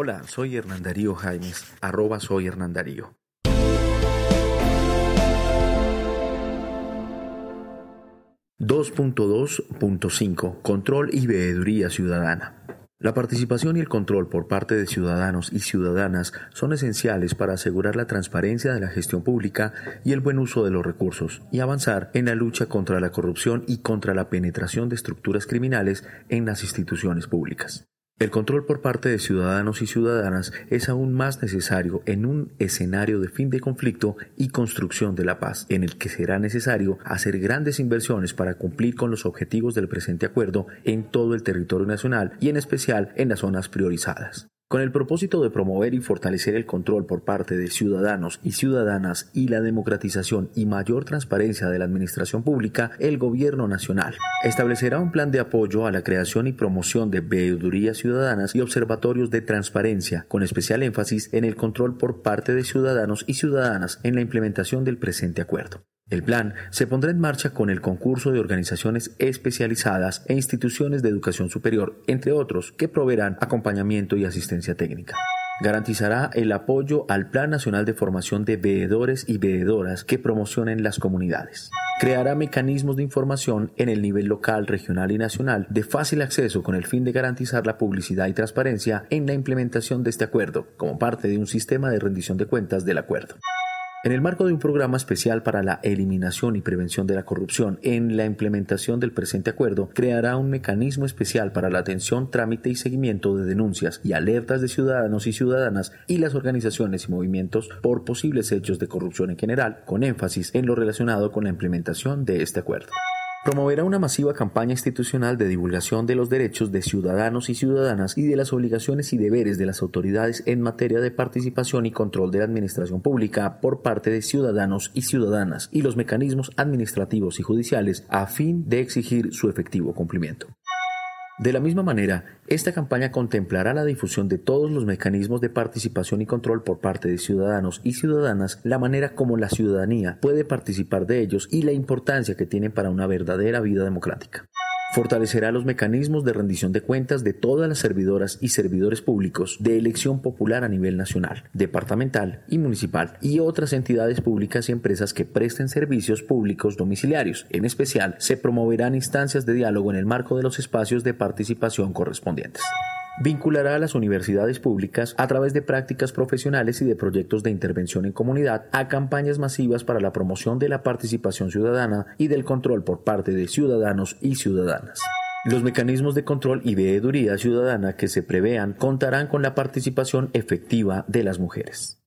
Hola, soy Hernandarío Jaimes, arroba soy Hernandarío. ...2.2.5... Control y veeduría ciudadana. La participación y el control por parte de ciudadanos y ciudadanas son esenciales para asegurar la transparencia de la gestión pública y el buen uso de los recursos, y avanzar en la lucha contra la corrupción y contra la penetración de estructuras criminales en las instituciones públicas. El control por parte de ciudadanos y ciudadanas es aún más necesario en un escenario de fin de conflicto y construcción de la paz, en el que será necesario hacer grandes inversiones para cumplir con los objetivos del presente acuerdo en todo el territorio nacional y en especial en las zonas priorizadas. Con el propósito de promover y fortalecer el control por parte de ciudadanos y ciudadanas y la democratización y mayor transparencia de la administración pública, el Gobierno Nacional establecerá un plan de apoyo a la creación y promoción de veedurías ciudadanas y observatorios de transparencia, con especial énfasis en el control por parte de ciudadanos y ciudadanas en la implementación del presente acuerdo. El plan se pondrá en marcha con el concurso de organizaciones especializadas e instituciones de educación superior, entre otros, que proveerán acompañamiento y asistencia técnica. Garantizará el apoyo al Plan Nacional de Formación de Veedores y Veedoras que promocionen las comunidades. Creará mecanismos de información en el nivel local, regional y nacional de fácil acceso con el fin de garantizar la publicidad y transparencia en la implementación de este acuerdo, como parte de un sistema de rendición de cuentas del acuerdo. En el marco de un programa especial para la eliminación y prevención de la corrupción, en la implementación del presente acuerdo, creará un mecanismo especial para la atención, trámite y seguimiento de denuncias y alertas de ciudadanos y ciudadanas y las organizaciones y movimientos por posibles hechos de corrupción en general, con énfasis en lo relacionado con la implementación de este acuerdo. Promoverá una masiva campaña institucional de divulgación de los derechos de ciudadanos y ciudadanas y de las obligaciones y deberes de las autoridades en materia de participación y control de la administración pública por parte de ciudadanos y ciudadanas y los mecanismos administrativos y judiciales a fin de exigir su efectivo cumplimiento. De la misma manera, esta campaña contemplará la difusión de todos los mecanismos de participación y control por parte de ciudadanos y ciudadanas, la manera como la ciudadanía puede participar de ellos y la importancia que tienen para una verdadera vida democrática. Fortalecerá los mecanismos de rendición de cuentas de todas las servidoras y servidores públicos de elección popular a nivel nacional, departamental y municipal y otras entidades públicas y empresas que presten servicios públicos domiciliarios. En especial, se promoverán instancias de diálogo en el marco de los espacios de participación correspondientes vinculará a las universidades públicas a través de prácticas profesionales y de proyectos de intervención en comunidad a campañas masivas para la promoción de la participación ciudadana y del control por parte de ciudadanos y ciudadanas. Los mecanismos de control y veeduría ciudadana que se prevean contarán con la participación efectiva de las mujeres.